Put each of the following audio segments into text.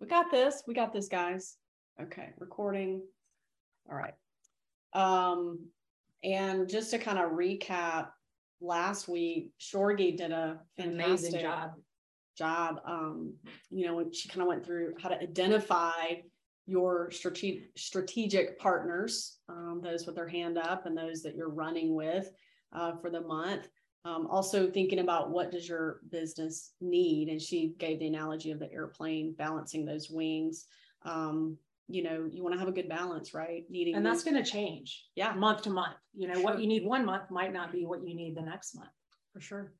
We got this. We got this, guys. Okay, recording. All right. Um, and just to kind of recap, last week, Shorgy did a amazing fantastic job. job. Um, you know, when she kind of went through how to identify your strategic strategic partners, um, those with their hand up and those that you're running with uh, for the month. Um, also thinking about what does your business need, and she gave the analogy of the airplane balancing those wings. Um, you know, you want to have a good balance, right? Needing And that's going to change yeah, month to month. You know, what you need one month might not be what you need the next month. for sure.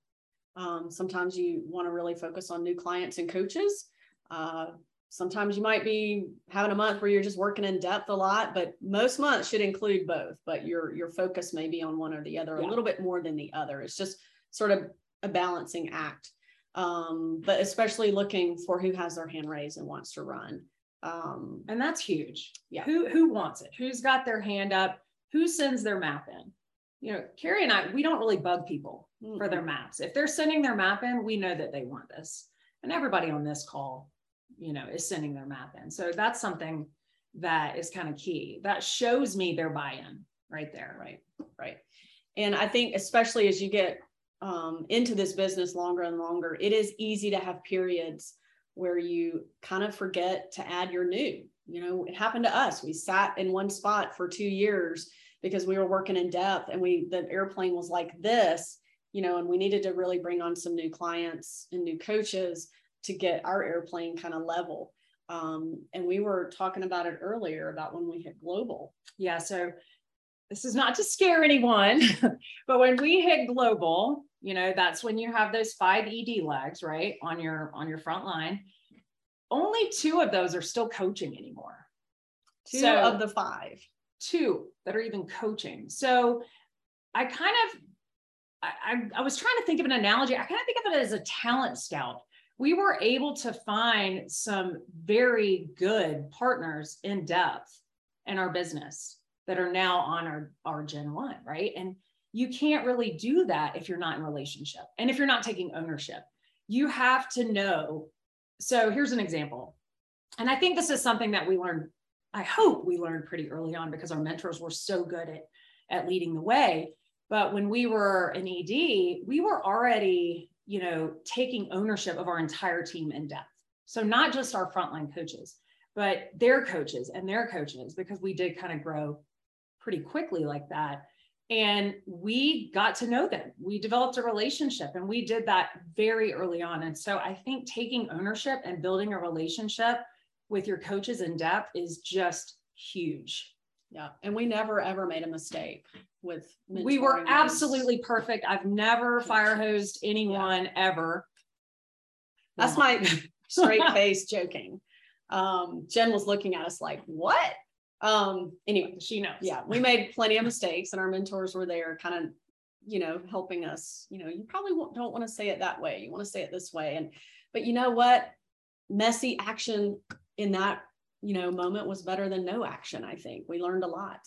Um, sometimes you want to really focus on new clients and coaches. Uh, sometimes you might be having a month where you're just working in depth a lot, but most months should include both. But your your focus may be on one or the other a little bit more than the other. It's just sort of a balancing act. Um, but especially looking for who has their hand raised and wants to run. Um, And that's huge. Yeah. Who who wants it? Who's got their hand up? Who sends their map in? You know, Kerry and I, we don't really bug people for their maps. If they're sending their map in, we know that they want this. And everybody on this call, you know, is sending their map in. So that's something that is kind of key. That shows me their buy-in right there. Right, right. And I think especially as you get um, into this business longer and longer, it is easy to have periods where you kind of forget to add your new. You know, it happened to us. We sat in one spot for two years because we were working in depth and we the airplane was like this, you know, and we needed to really bring on some new clients and new coaches to get our airplane kind of level. Um, and we were talking about it earlier about when we hit global. Yeah. So this is not to scare anyone, but when we hit global, you know, that's when you have those five ED legs, right? On your on your front line. Only two of those are still coaching anymore. Two So- of the five. Two that are even coaching. So I kind of I, I, I was trying to think of an analogy. I kind of think of it as a talent scout. We were able to find some very good partners in depth in our business that are now on our, our Gen 1, right? And you can't really do that if you're not in relationship and if you're not taking ownership. You have to know. So here's an example. And I think this is something that we learned, I hope we learned pretty early on because our mentors were so good at, at leading the way. But when we were an ED, we were already, you know, taking ownership of our entire team in depth. So not just our frontline coaches, but their coaches and their coaches, because we did kind of grow pretty quickly like that. And we got to know them. We developed a relationship and we did that very early on. And so I think taking ownership and building a relationship with your coaches in depth is just huge. Yeah. And we never ever made a mistake with We were absolutely perfect. I've never fire hosed anyone ever. that's my straight face joking. Um, Jen was looking at us like, what? Um, anyway, she knows. yeah, we made plenty of mistakes and our mentors were there kind of, you know, helping us, you know, you probably won't, don't want to say it that way. You want to say it this way. And, but you know what? Messy action in that, you know, moment was better than no action. I think we learned a lot.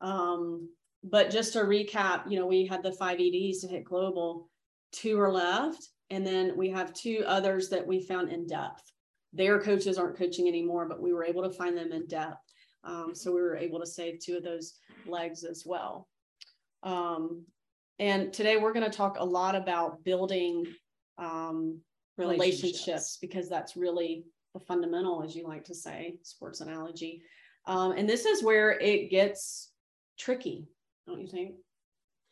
Um, but just to recap, you know, we had the five EDs to hit global, two are left. And then we have two others that we found in depth. Their coaches aren't coaching anymore, but we were able to find them in depth. Um, so we were able to save two of those legs as well. Um, and today we're going to talk a lot about building um, relationships. because that's really the fundamental, as you like to say, sports analogy. Um, and this is where it gets tricky, don't you think?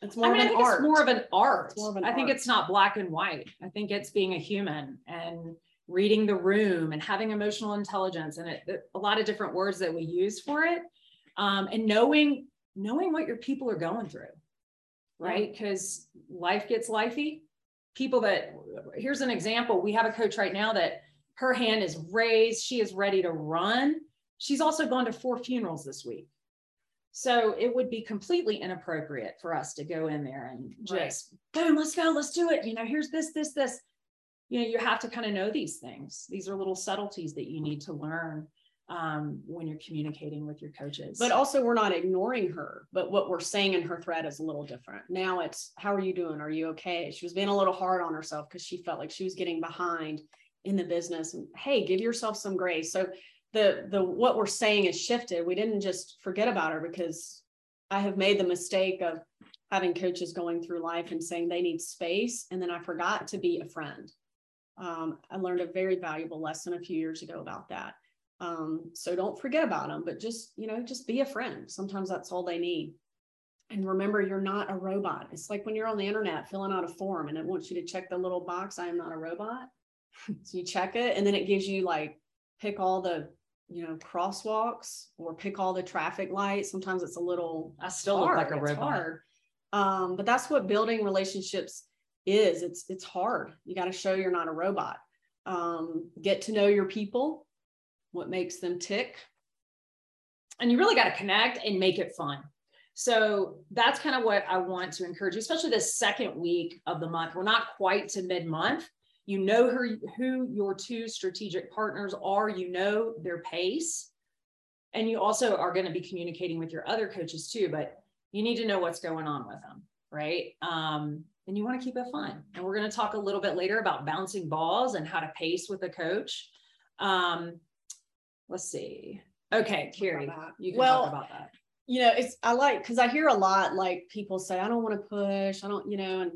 It's more I mean, of an think art. it's more of an art. Of an I think it's not black and white. I think it's being a human and reading the room and having emotional intelligence and it, a lot of different words that we use for it. Um, and knowing knowing what your people are going through, right? Because life gets lifey. People that here's an example. We have a coach right now that her hand is raised. She is ready to run. She's also gone to four funerals this week. So it would be completely inappropriate for us to go in there and Right. just boom, let's go, let's do it. You know, here's this, this, this. You know, you have to kind of know these things. These are little subtleties that you need to learn um, when you're communicating with your coaches. but also we're not ignoring her but what we're saying in her thread is a little different now it's how are you doing are you okay she was being a little hard on herself because she felt like she was getting behind in the business and hey give yourself some grace so the the what we're saying is shifted. We didn't just forget about her because i have made the mistake of having coaches going through life and saying they need space and then i forgot to be a friend. Um, i learned a very valuable lesson a few years ago about that. Um, so don't forget about them but just you know just be a friend. Sometimes that's all they need. And remember you're not a robot. It's like when you're on the internet filling out a form and it wants you to check the little box i am not a robot. So you check it and then it gives you like pick all the you know crosswalks or pick all the traffic lights. Sometimes it's a little i still hard. look like a robot. um, but that's what building relationships is. It's it's hard. You got to show you're not a robot. Um, get to know your people what makes them tick. And you really got to connect and make it fun. So that's kind of what i want to encourage you especially the second week of the month. We're not quite to mid-month you know who, who your two strategic partners are, you know their pace, and you also are going to be communicating with your other coaches too, but you need to know what's going on with them, right? Um, and you want to keep it fun. And we're going to talk a little bit later about bouncing balls and how to pace with a coach. Um, let's see. Okay, Kerry, you can well, talk about that. You know, it's I like because I hear a lot like people say, I don't want to push, I don't, you know, and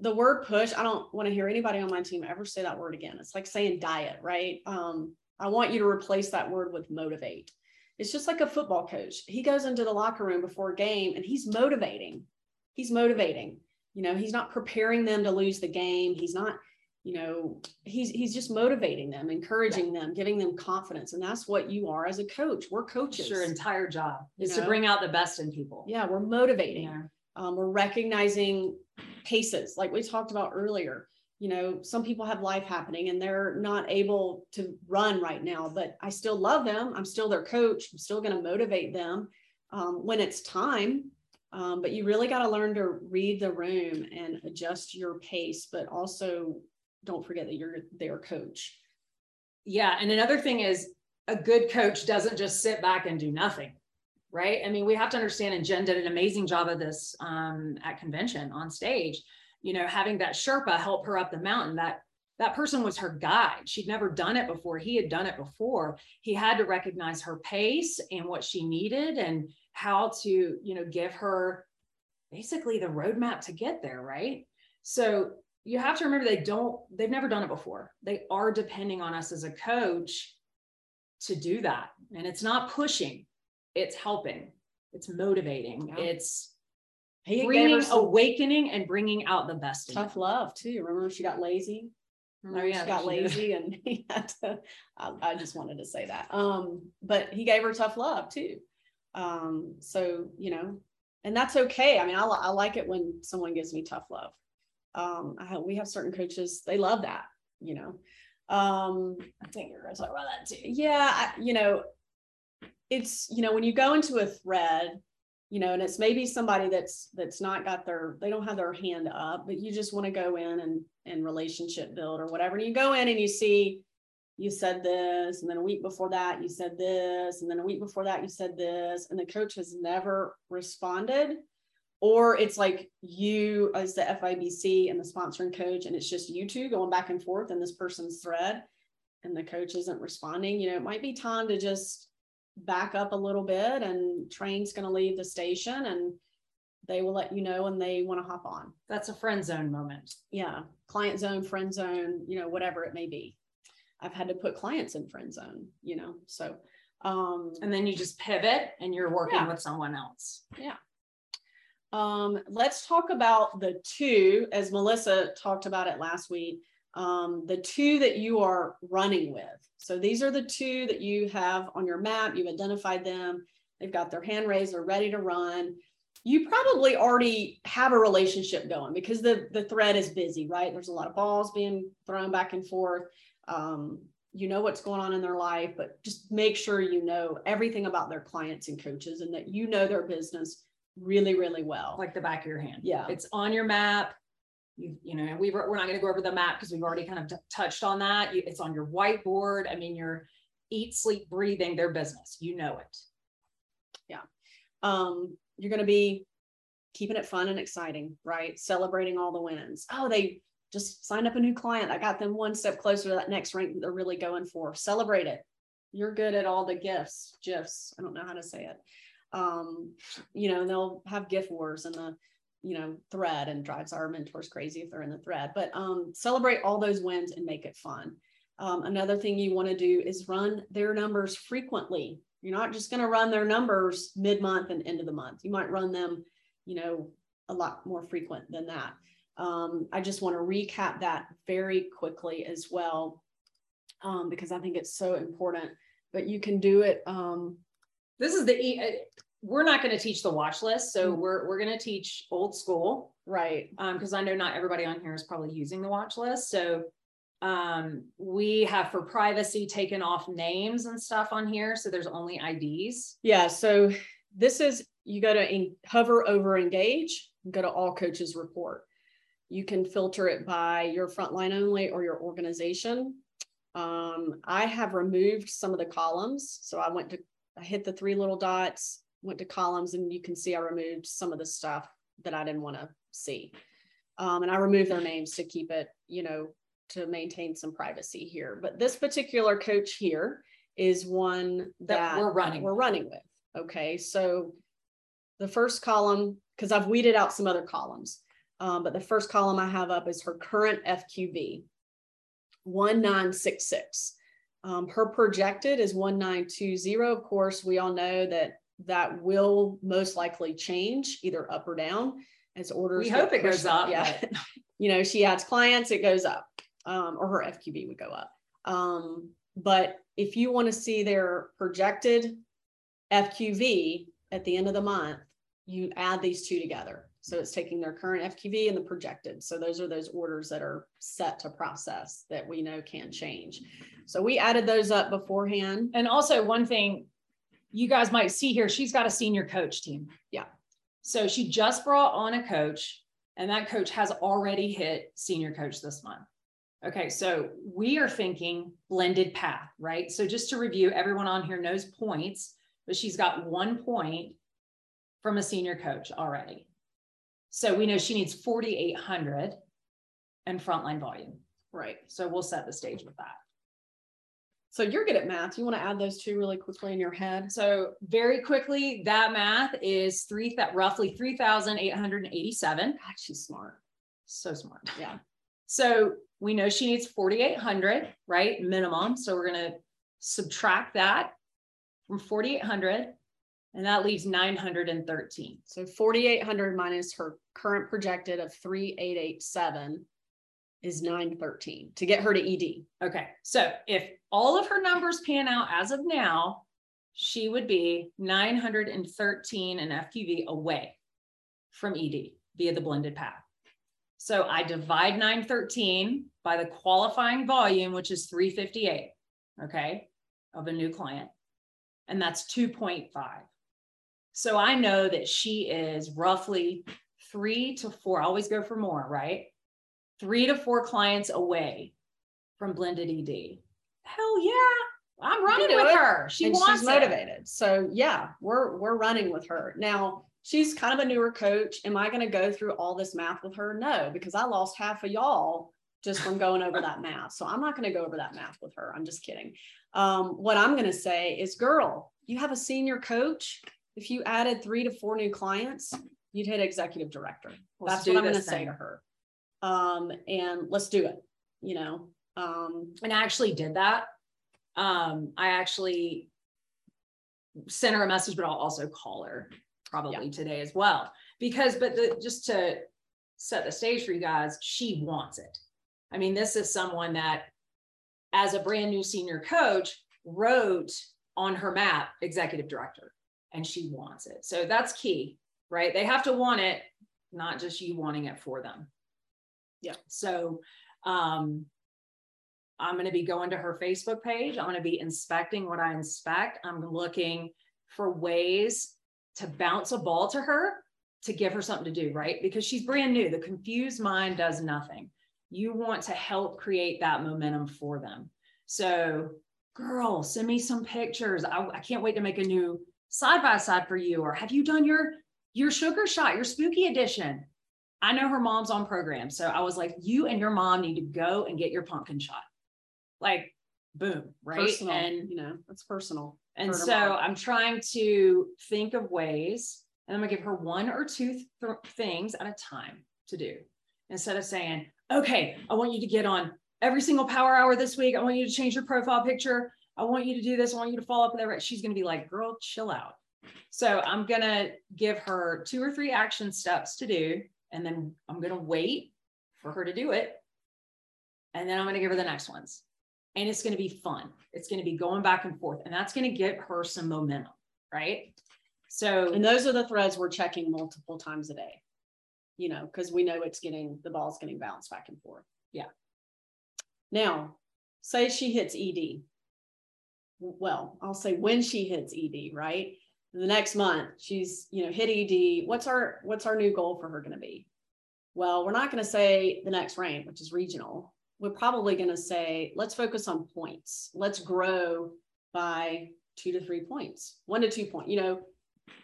the word push, I don't want to hear anybody on my team ever say that word again. It's like saying diet, right? Um, I want you to replace that word with motivate. It's just like a football coach. He goes into the locker room before a game and he's motivating. He's motivating. You know, he's not preparing them to lose the game. He's not, you know, he's he's just motivating them, encouraging them, giving them confidence. And that's what you are as a coach. We're coaches. Your entire job is know? to bring out the best in people. Yeah, we're motivating. Yeah. Um, we're recognizing paces like we talked about earlier you know some people have life happening and they're not able to run right now but i still love them. I'm still their coach. I'm still going to motivate them um, when it's time. Um, but you really got to learn to read the room and adjust your pace but also don't forget that you're their coach. Yeah and another thing is a good coach doesn't just sit back and do nothing right? I mean, we have to understand, and Jen did an amazing job of this um, at convention on stage. You know, having that Sherpa help her up the mountain. That that person was her guide. She'd never done it before. He had done it before. He had to recognize her pace and what she needed, and how to, you know, give her basically the roadmap to get there, right? So you have to remember they don't, they've never done it before. They are depending on us as a coach to do that. And it's not pushing it's helping, it's motivating, yeah. it's he bringing awakening and bringing out the best. Tough love too. Remember she got lazy. Oh yeah, she got she lazy did. and he had to. I, I, just wanted to say that. Um, but he gave her tough love too. Um, so you know, and that's okay. I mean, I, I like it when someone gives me tough love. Um, I, we have certain coaches they love that. You know, um, I think you're going to talk about that too. Yeah, I, you know, it's you know when you go into a thread you know and it's maybe somebody that's that's not got their they don't have their hand up but you just want to go in and and relationship build or whatever. And you go in and you see you said this and then a week before that you said this and then a week before that you said this and the coach has never responded. Or it's like you uh, as the FIBC and the sponsoring coach and it's just you two going back and forth in this person's thread and the coach isn't responding. You know it might be time to just back up a little bit and train's going to leave the station and they will let you know when they want to hop on. That's a friend zone moment. Yeah. Client zone, friend zone, you know, whatever it may be. I've had to put clients in friend zone, you know, so. Um, and then you just pivot and you're working yeah. with someone else. Yeah. Um, let's talk about the two, as Melissa talked about it last week, um, the two that you are running with. So these are the two that you have on your map. You've identified them. They've got their hand raised. They're ready to run. You probably already have a relationship going because the, the thread is busy, right? There's a lot of balls being thrown back and forth. Um, you know what's going on in their life, but just make sure you know everything about their clients and coaches and that you know their business really, really well. Like the back of your hand. Yeah. It's on your map you, you know, we were, we're not going to go over the map because we've already kind of touched on that. You, it's on your whiteboard. I mean, you're eat, sleep, breathing their business. You know it. Yeah. Um, you're going to be keeping it fun and exciting, right? Celebrating all the wins. Oh, they just signed up a new client. I got them one step closer to that next rank that they're really going for. Celebrate it. You're good at all the gifts, gifs. I don't know how to say it. Um, you know, they'll have gift wars and the, you know, thread and drives our mentors crazy if they're in the thread. But um, celebrate all those wins and make it fun. Um, another thing you want to do is run their numbers frequently. You're not just going to run their numbers mid month and end of the month. You might run them, you know, a lot more frequent than that. Um, I just want to recap that very quickly as well, um, because I think it's so important. But you can do it. Um, this is the uh, we're not going to teach the watch list, so mm-hmm. we're we're going to teach old school, right? Because um, I know not everybody on here is probably using the watch list, so um, we have for privacy taken off names and stuff on here, so there's only IDs. Yeah. So this is you go to in, hover over engage, go to all coaches report. You can filter it by your frontline only or your organization. Um, I have removed some of the columns. So I went to, I hit the three little dots, went to columns, and you can see I removed some of the stuff that I didn't want to see. Um, and I removed their names to keep it, you know, to maintain some privacy here. But this particular coach here is one that, that we're running. We're running with. Okay. So the first column, because I've weeded out some other columns. Um, but the first column I have up is her current FQV, 1966. Um, her projected is 1920. Of course, we all know that that will most likely change either up or down as orders. We hope it goes up. Yeah. you know, she adds clients, it goes up, um, or her FQV would go up. Um, but if you want to see their projected FQV at the end of the month, you add these two together. So it's taking their current FQV and the projected. So those are those orders that are set to process that we know can change. So we added those up beforehand. And also one thing you guys might see here, she's got a senior coach team. Yeah. So she just brought on a coach and that coach has already hit senior coach this month. Okay, so we are thinking blended path, right? So just to review, everyone on here knows points, but she's got one point from a senior coach already. So we know she needs 4,800 and frontline volume. Right. So we'll set the stage with that. So you're good at math. You want to add those two really quickly in your head? So very quickly, that math is three that roughly 3,887. God, she's smart. So smart. Yeah. So we know she needs 4,800, right? Minimum. So we're going to subtract that from 4,800 and that leaves 913. So 4,800 minus her current projected of 3,887 is 913 to get her to ED. Okay. So if all of her numbers pan out as of now, she would be 913 in FQV away from ED via the blended path. So I divide 913 by the qualifying volume, which is 358, okay, of a new client. And that's 2.5. So I know that she is roughly three to four, I always go for more, right? Three to four clients away from blended ED. Hell yeah. I'm running with it. her. She and wants she's motivated. It. So yeah, we're we're running with her. Now she's kind of a newer coach. Am I going to go through all this math with her? No, because I lost half of y'all just from going over that math. So I'm not going to go over that math with her. I'm just kidding. Um, what I'm going to say is, girl, you have a senior coach if you added three to four new clients, you'd hit executive director. Let's That's what I'm going to say to her. Um, and let's do it, you know. Um, and I actually did that. Um, I actually sent her a message, but I'll also call her probably yeah. today as well. Because, but the, just to set the stage for you guys, she wants it. I mean, this is someone that, as a brand new senior coach, wrote on her map executive director and she wants it. So that's key, right? They have to want it, not just you wanting it for them. Yeah. So um, I'm going to be going to her Facebook page. I'm going to be inspecting what I inspect. I'm looking for ways to bounce a ball to her to give her something to do, right? Because she's brand new. The confused mind does nothing. You want to help create that momentum for them. So, girl, send me some pictures. I, I can't wait to make a new side by side for you or have you done your your sugar shot your spooky edition I know her mom's on program. So I was like, you and your mom need to go and get your pumpkin shot. Like, boom, right? Personal, And you know, that's personal. and so mom. I'm trying to think of ways, and I'm gonna give her one or two th- things at a time to do instead of saying, okay, I want you to get on every single power hour this week. I want you to change your profile picture. I want you to do this. I want you to follow up with everything. She's gonna be like, girl, chill out. So I'm gonna give her two or three action steps to do, and then I'm gonna wait for her to do it. And then I'm gonna give her the next ones and it's going to be fun. It's going to be going back and forth, and that's going to get her some momentum, right? So, And those are the threads we're checking multiple times a day. You know, because we know it's getting the ball's getting bounced back and forth. Yeah. Now, say she hits ED. Well, I'll say when she hits ED, right? The next month, she's you know hit ED. What's our what's our new goal for her going to be? Well, we're not going to say the next rank, which is regional. We're probably going to say let's focus on points. Let's grow by two to three points, one to two point. You know,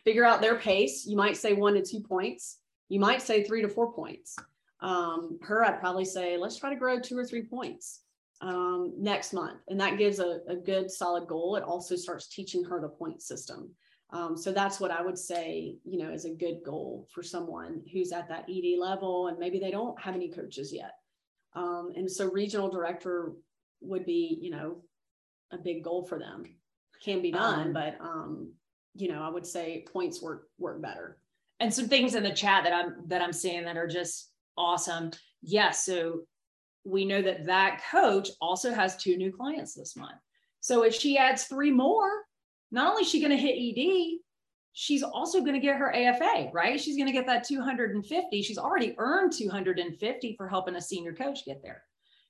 figure out their pace. You might say one to two points. You might say three to four points. Um, her, I'd probably say, let's try to grow two or three points um, next month. And that gives a, a good solid goal. It also starts teaching her the point system. Um, so that's what I would say, you know, is a good goal for someone who's at that ED level and maybe they don't have any coaches yet. Um, and so regional director would be, you know, a big goal for them. Can be done, Um, but um, you know, I would say points work work better. and some things in the chat that I'm that I'm seeing that are just awesome. Yes, so we know that that coach also has two new clients this month. So if she adds three more, not only is she going to hit ED, she's also going to get her AFA, right? She's going to get that 250. She's already earned 250 for helping a senior coach get there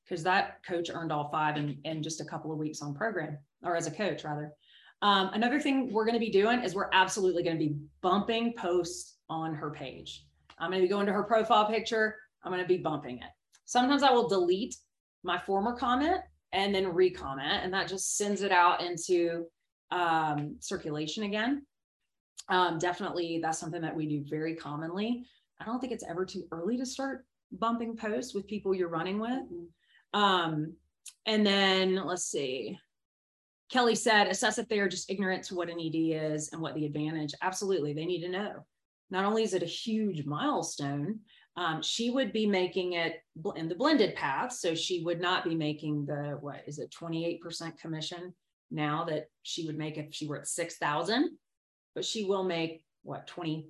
because that coach earned all five in, in just a couple of weeks on program or as a coach rather. Um, another thing we're going to be doing is we're absolutely going to be bumping posts on her page. I'm going to be going to her profile picture. I'm going to be bumping it. Sometimes I will delete my former comment and then recomment, and that just sends it out into um, circulation again. Um, definitely, that's something that we do very commonly. I don't think it's ever too early to start bumping posts with people you're running with. Um, and then let's see. Kelly said, assess if they are just ignorant to what an ED is and what the advantage. Absolutely, they need to know. Not only is it a huge milestone, um, she would be making it in the blended path. So she would not be making the, what is it, 28% commission now that she would make if she were at 6,000. But she will make what, 20?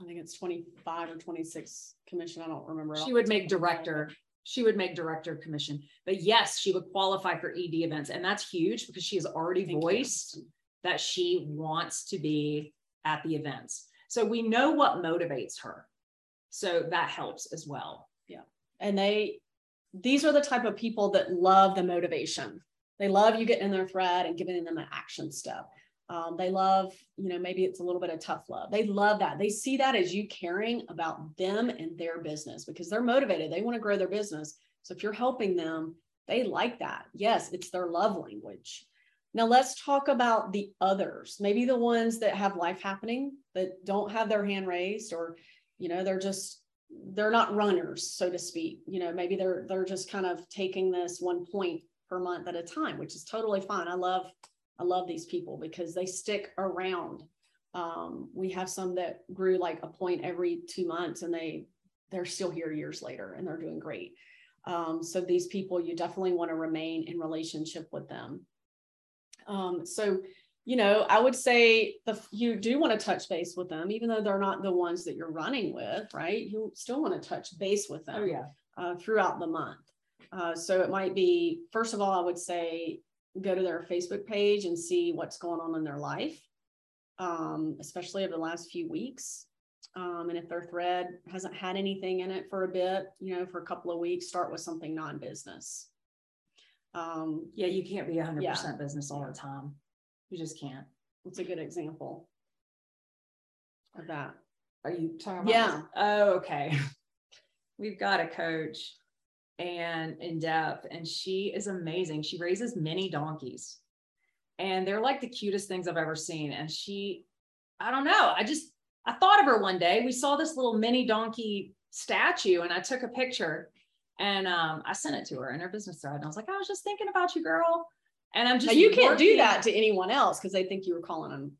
I think it's 25 or 26 commission. I don't remember. She would make top of my head. director. She would make director commission. But yes, she would qualify for ED events. And that's huge because she has already Thank you. voiced that she wants to be at the events. So we know what motivates her. So that helps as well. Yeah. And they these are the type of people that love the motivation they love you getting in their thread and giving them an action step. Um, they love you know maybe it's a little bit of tough love. They love that. They see that as you caring about them and their business because they're motivated. They want to grow their business. So if you're helping them they like that. Yes it's their love language. Now let's talk about the others maybe the ones that have life happening that don't have their hand raised or you know they're just they're not runners so to speak. You know maybe they're they're just kind of taking this one point per month at a time which is totally fine. I love i love these people because they stick around. Um, we have some that grew like a point every two months and they they're still here years later and they're doing great. Um, so these people you definitely want to remain in relationship with them. Um, so you know, I would say the you do want to touch base with them, even though they're not the ones that you're running with, right? You still want to touch base with them uh, throughout the month. Uh, so it might be, first of all, I would say go to their Facebook page and see what's going on in their life, um, especially over the last few weeks. Um, and if their thread hasn't had anything in it for a bit, you know, for a couple of weeks, start with something non-business. Um, Yeah, you can't be 100% business all the time. You just can't. what's a good example of that? Are you talking about? Yeah. Oh, okay. We've got a coach and in depth, and she is amazing. She raises mini donkeys, and they're like the cutest things I've ever seen. And she, I don't know, I just, I thought of her one day. We saw this little mini donkey statue and I took a picture and um, I sent it to her in her business thread. And I was like, I was just thinking about you, girl. And I'm just now you can't do that to anyone else because they think you were calling them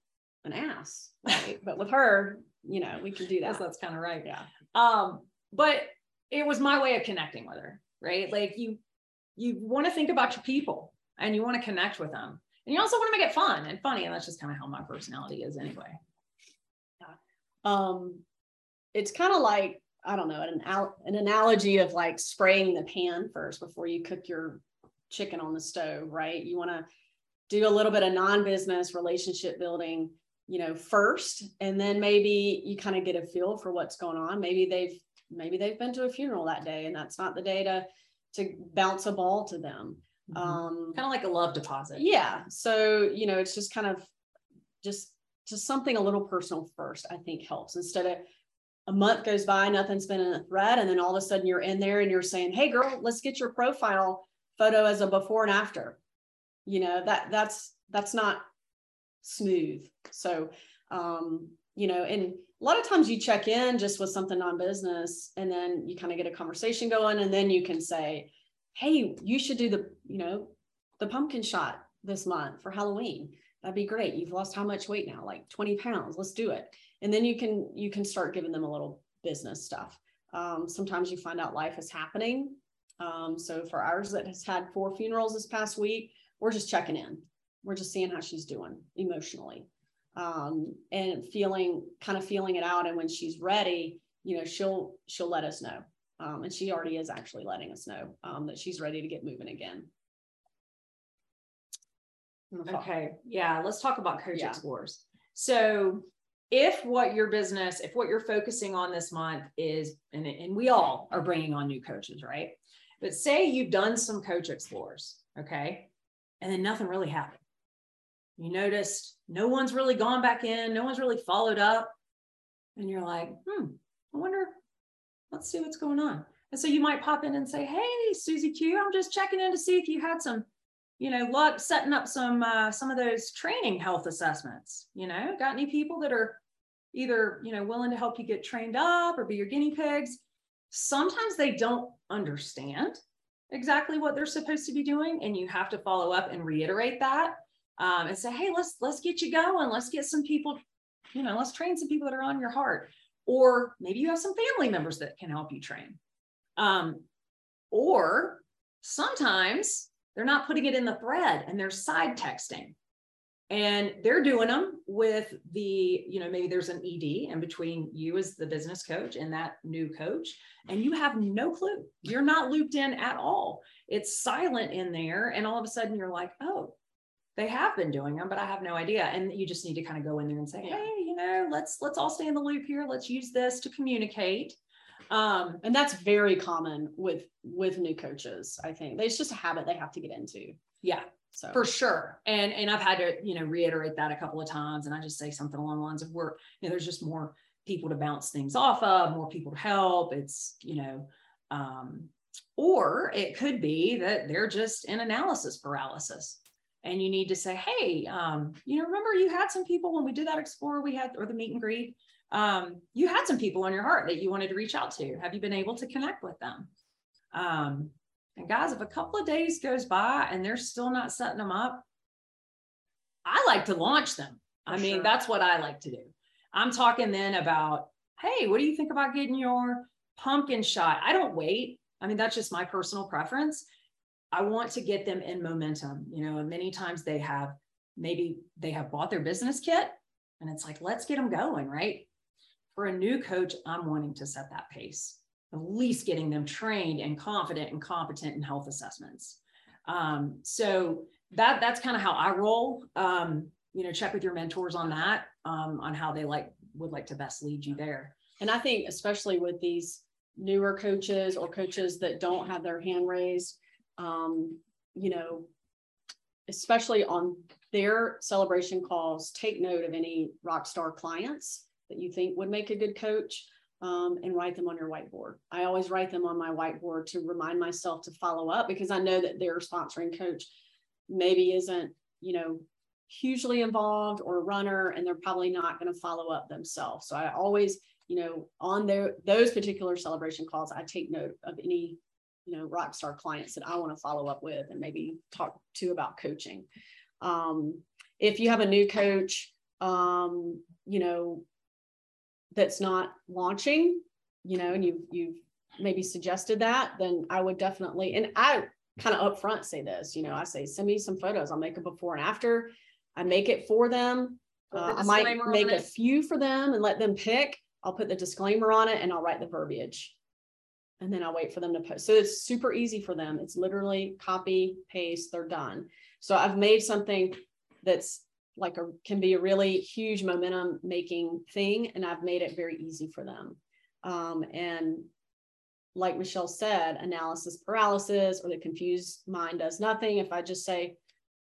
an ass. Right? but with her, you know, we can do that. that's kind of right. Yeah. Um, but it was my way of connecting with her, right? Like you you want to think about your people and you want to connect with them. And you also want to make it fun and funny. And that's just kind of how my personality is anyway. Yeah. Um, it's kind of like, I don't know, an, an analogy of like spraying the pan first before you cook your chicken on the stove, right? You want to do a little bit of non-business relationship building, you know, first, and then maybe you kind of get a feel for what's going on. Maybe they've maybe they've been to a funeral that day and that's not the day to to bounce a ball to them. Mm-hmm. Um, kind of like a love deposit. Yeah. So, you know, it's just kind of just just something a little personal first, I think helps instead of a month goes by, nothing's been in a thread. And then all of a sudden you're in there and you're saying, Hey girl, let's get your profile photo as a before and after. You know, that that's that's not smooth. So um, you know, and a lot of times you check in just with something on business and then you kind of get a conversation going and then you can say hey you should do the you know the pumpkin shot this month for halloween. That'd be great. You've lost how much weight now? Like 20 pounds. Let's do it. And then you can you can start giving them a little business stuff. Um, sometimes you find out life is happening. Um, so for ours that has had four funerals this past week we're just checking in. We're just seeing how she's doing emotionally um, and feeling kind of feeling it out. And when she's ready, you know, she'll she'll let us know. Um, and she already is actually letting us know um, that she's ready to get moving again. Okay, yeah, let's talk about coach yeah. explores. So, if what your business, if what you're focusing on this month is, and, and we all are bringing on new coaches, right? But say you've done some coach explores, okay, and then nothing really happened you noticed no one's really gone back in, no one's really followed up. And you're like, hmm, I wonder, let's see what's going on. And so you might pop in and say, Hey, Susie Q, I'm just checking in to see if you had some, you know, luck setting up some uh, some of those training health assessments. You know, got any people that are either, you know, willing to help you get trained up or be your guinea pigs? Sometimes they don't understand exactly what they're supposed to be doing. And you have to follow up and reiterate that um, and say, hey, let's let's get you going. Let's get some people, you know, let's train some people that are on your heart. Or maybe you have some family members that can help you train. Um, or sometimes they're not putting it in the thread and they're side texting and they're doing them with the you know maybe there's an ed in between you as the business coach and that new coach and you have no clue you're not looped in at all it's silent in there and all of a sudden you're like oh they have been doing them, but I have no idea. And you just need to kind of go in there and say, hey, you know, let's let's all stay in the loop here. Let's use this to communicate. Um, and that's very common with with new coaches. I think it's just a habit they have to get into. Yeah. So for sure. And and I've had to, you know, reiterate that a couple of times. And I just say something along the lines of we're, you know, there's just more people to bounce things off of, more people to help. It's, you know, um, or it could be that they're just in analysis paralysis and you need to say, hey, um, you know, remember you had some people when we did that explore, we had or the meet and greet, um, you had some people on your heart that you wanted to reach out to. Have you been able to connect with them? Um, and guys, if a couple of days goes by and they're still not setting them up, I like to launch them. For I mean, sure. that's what I like to do. I'm talking then about, hey, what do you think about getting your pumpkin shot? I don't wait. I mean, that's just my personal preference. I want to get them in momentum, you know, many times they have maybe they have bought their business kit and it's like, let's get them going, right? For a new coach, I'm wanting to set that pace, at least getting them trained and confident and competent in health assessments. Um, so that that's kind of how I roll. Um, you know, check with your mentors on that, um, on how they like would like to best lead you there. And I think especially with these newer coaches or coaches that don't have their hand raised, um, you know, especially on their celebration calls, take note of any rock star clients that you think would make a good coach um, and write them on your whiteboard. I always write them on my whiteboard to remind myself to follow up because I know that their sponsoring coach maybe isn't, you know, hugely involved or a runner and they're probably not going to follow up themselves. So I always you know, on their those particular celebration calls, I take note of any, you know, rock star clients that I want to follow up with and maybe talk to about coaching. Um, if you have a new coach, um, you know, that's not launching, you know, and you've you've maybe suggested that, then I would definitely and I kind of upfront say this, you know, I say send me some photos. I'll make a before and after. I make it for them. Uh, I might make a few for them and let them pick. I'll put the disclaimer on it and I'll write the verbiage. And then I'll wait for them to post. So it's super easy for them. It's literally copy, paste, they're done. So I've made something that's like a can be a really huge momentum making thing and I've made it very easy for them. Um, and like Michelle said, analysis paralysis or the confused mind does nothing. If I just say,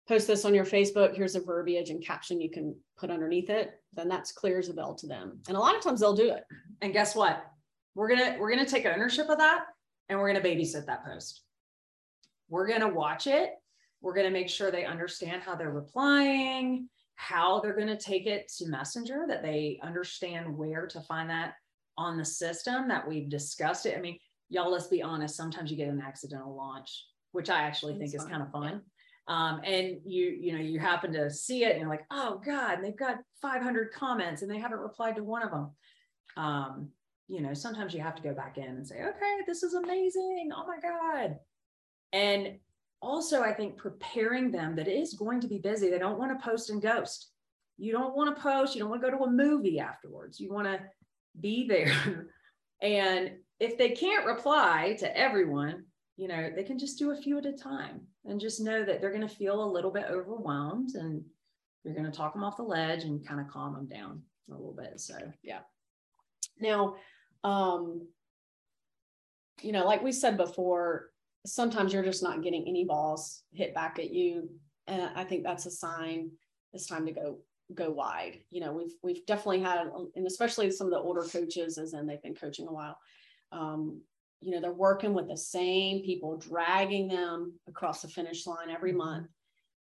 post this on your Facebook, here's a verbiage and caption you can put underneath it, then that's clear as a bell to them. And a lot of times they'll do it. And guess what? We're gonna we're gonna take ownership of that and we're gonna babysit that post. We're gonna watch it. We're gonna make sure they understand how they're replying, how they're gonna take it to Messenger, that they understand where to find that on the system that we've discussed it. I mean, y'all, let's be honest, sometimes you get an accidental launch, which I actually think is kind of fun um, and you you know you happen to see it and you're like oh god they've got 500 comments and they haven't replied to one of them um, you know sometimes you have to go back in and say okay this is amazing. Oh my god. And also i think preparing them that it is going to be busy. They don't want to post and ghost. You don't want to post. You don't want to go to a movie afterwards. You want to be there. And if they can't reply to everyone you know, they can just do a few at a time and just know that they're going to feel a little bit overwhelmed and you're going to talk them off the ledge and kind of calm them down a little bit. So, yeah. Now, um, you know, like we said before, sometimes you're just not getting any balls hit back at you. And I think that's a sign it's time to go go wide. You know, we've we've definitely had, and especially some of the older coaches, as in they've been coaching a while. Um, you know, they're working with the same people, dragging them across the finish line every mm-hmm. month.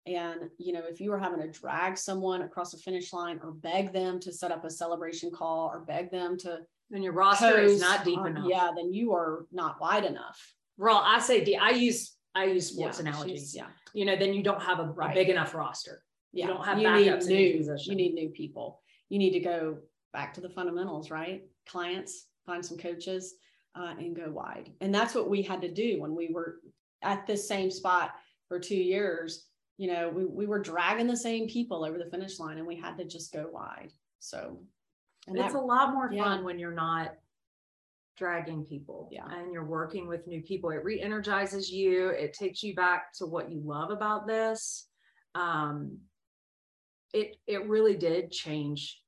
And, you know, if you were having to drag someone across the finish line or beg them to set up a celebration call or beg them to. Then your roster is not deep enough. Yeah, then you are not wide enough. Well, I say, I use, I use sports yeah, analogies. Yeah. You know, then you don't have a, right. a big enough roster. Yeah. You don't have you need new, You need new people. You need to go back to the fundamentals, right? Clients, find some coaches uh, and go wide. And that's what we had to do when we were at this same spot for two years. You know, we, we were dragging the same people over the finish line and we had to just go wide. So and it's that, a lot more yeah. fun when you're not dragging people yeah. and you're working with new people. It re energizes you, it takes you back to what you love about this. Um, it, it really did change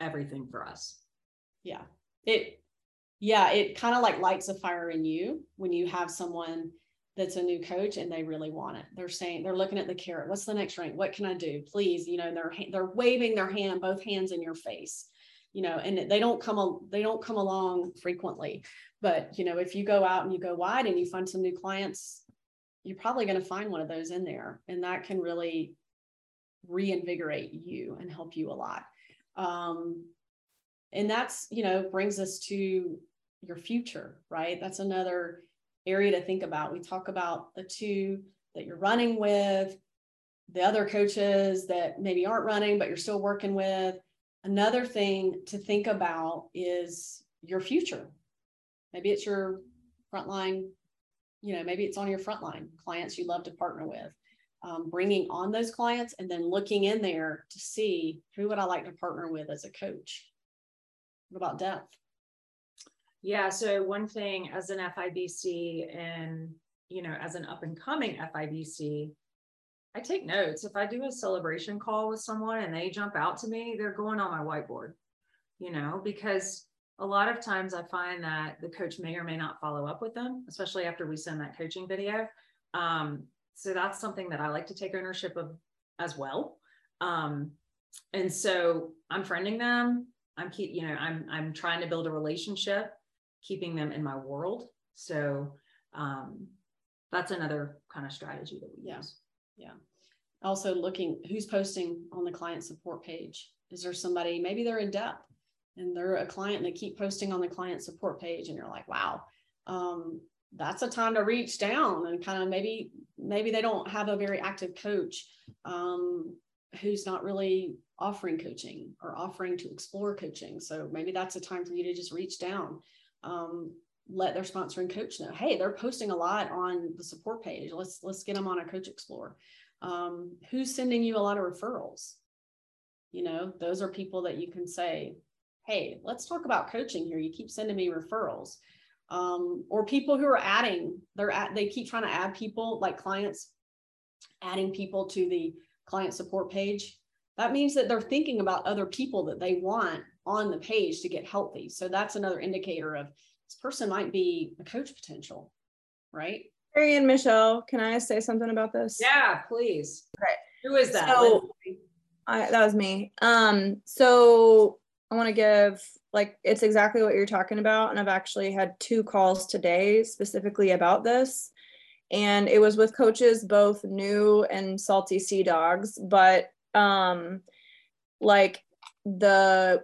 everything for us. Yeah. It yeah, it kind of like lights a fire in you when you have someone that's a new coach and they really want it. They're saying they're looking at the carrot. What's the next rank? What can I do? Please, you know, they're they're waving their hand, both hands in your face, you know, and they don't come they don't come along frequently. But you know, if you go out and you go wide and you find some new clients, you're probably going to find one of those in there, and that can really reinvigorate you and help you a lot. Um, and that's you know brings us to your future right that's another area to think about we talk about the two that you're running with the other coaches that maybe aren't running but you're still working with another thing to think about is your future maybe it's your frontline you know maybe it's on your frontline clients you love to partner with um, bringing on those clients and then looking in there to see who would i like to partner with as a coach what about depth? Yeah. So one thing as an FIBC and you know, as an up and coming FIBC, I take notes. If I do a celebration call with someone and they jump out to me, they're going on my whiteboard, you know, because a lot of times I find that the coach may or may not follow up with them, especially after we send that coaching video. Um, so that's something that I like to take ownership of as well. Um, and so I'm friending them. I'm keep, you know, I'm I'm trying to build a relationship, keeping them in my world. So um, that's another kind of strategy that we yeah. use. Yeah. Also looking who's posting on the client support page. Is there somebody, maybe they're in depth, and they're a client and they keep posting on the client support page and you're like wow um, that's a time to reach down and kind of maybe maybe they don't have a very active coach um, who's not really offering coaching or offering to explore coaching so maybe that's a time for you to just reach down um, let their sponsor and coach know hey they're posting a lot on the support page. Let's let's get them on a coach explore. Um, who's sending you a lot of referrals? You know those are people that you can say hey let's talk about coaching here. You keep sending me referrals. Um, or people who are adding they're at they keep trying to add people like clients adding people to the client support page. That means that they're thinking about other people that they want on the page to get healthy. So that's another indicator of this person might be a coach potential right Kerry and Michelle, can I say something about this? Yeah, please. Okay. Who is that? So, I, that was me. Um, so I want to give like it's exactly what you're talking about. And I've actually had two calls today specifically about this. And it was with coaches, both new and salty sea dogs, but um like the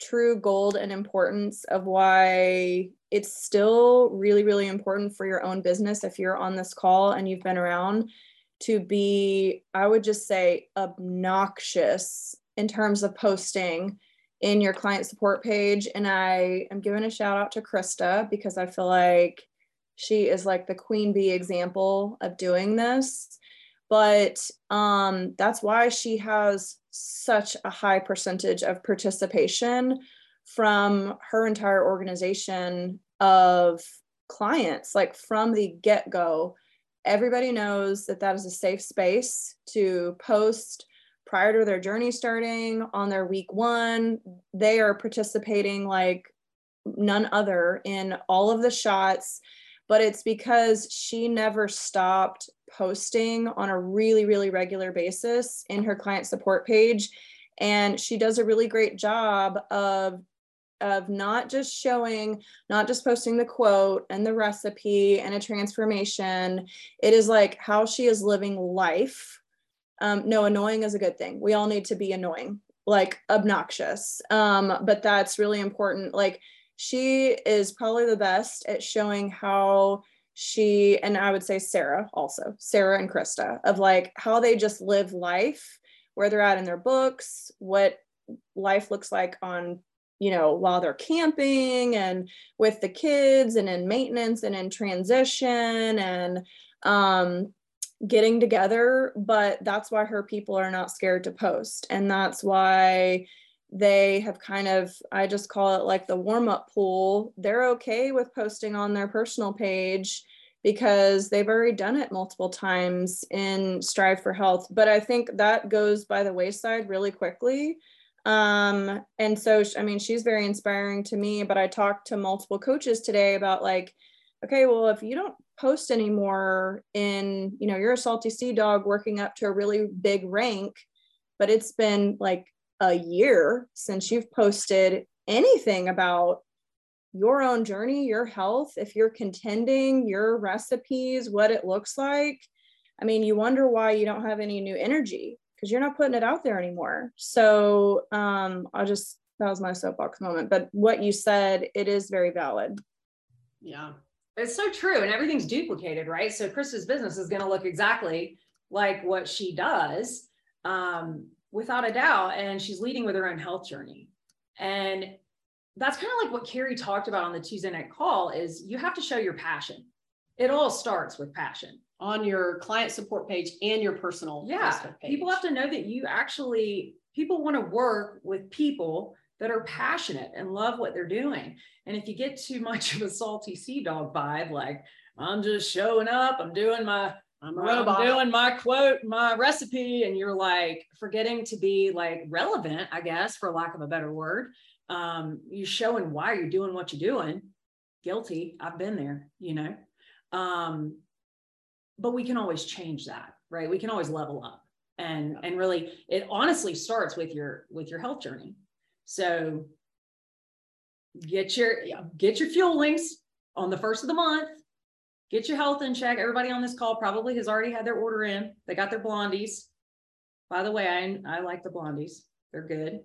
true gold and importance of why it's still really, really important for your own business if you're on this call and you've been around to be, I would just say, obnoxious in terms of posting in your client support page. And I am giving a shout out to Krista because I feel like she is like the queen bee example of doing this. But um, that's why she has such a high percentage of participation from her entire organization of clients, like from the get go. Everybody knows that that is a safe space to post prior to their journey starting on their week one. They are participating like none other in all of the shots, but it's because she never stopped posting on a really, really regular basis in her client support page. And she does a really great job of of not just showing, not just posting the quote and the recipe and a transformation. It is like how she is living life um, no, annoying is a good thing. We all need to be annoying, like obnoxious. Um, but that's really important. Like she is probably the best at showing how she and I would say Sarah also, Sarah and Krista, of like how they just live life, where they're at in their books, what life looks like on you know while they're camping and with the kids and in maintenance and in transition and um getting together, but that's why her people are not scared to post. And that's why they have kind of, I just call it like the warm up pool. They're okay with posting on their personal page because they've already done it multiple times in Strive for Health. But I think that goes by the wayside really quickly. Um, and so, I mean, she's very inspiring to me, but I talked to multiple coaches today about like, okay, well, if you don't post anymore in, you know, you're a salty sea dog working up to a really big rank, but it's been like a year since you've posted anything about your own journey, your health, if you're contending, your recipes, what it looks like. I mean, you wonder why you don't have any new energy because you're not putting it out there anymore. So um, I'll just, that was my soapbox moment. But what you said, it is very valid. Yeah. It's so true. And everything's duplicated, right? So Krista's business is going to look exactly like what she does, um, without a doubt. And she's leading with her own health journey. And that's kind of like what Kerry talked about on the Tuesday night call is you have to show your passion. It all starts with passion on your client support page and your personal yeah people have to know that you actually people want to work with people that are passionate and love what they're doing. And if you get too much of a salty sea dog vibe, like I'm just showing up, I'm doing my I'm, I'm doing my quote, my recipe, and you're like forgetting to be like relevant, I guess, for lack of a better word. Um, you're showing why you're doing what you're doing. Guilty. I've been there, you know. Um, but we can always change that, right? We can always level up. And and really it honestly starts with your with your health journey so get your get your Fuelings on the first of the month. Get your health in check. Everybody on this call probably has already had their order in. They got their blondies. By the way, I, I like the blondies. They're good.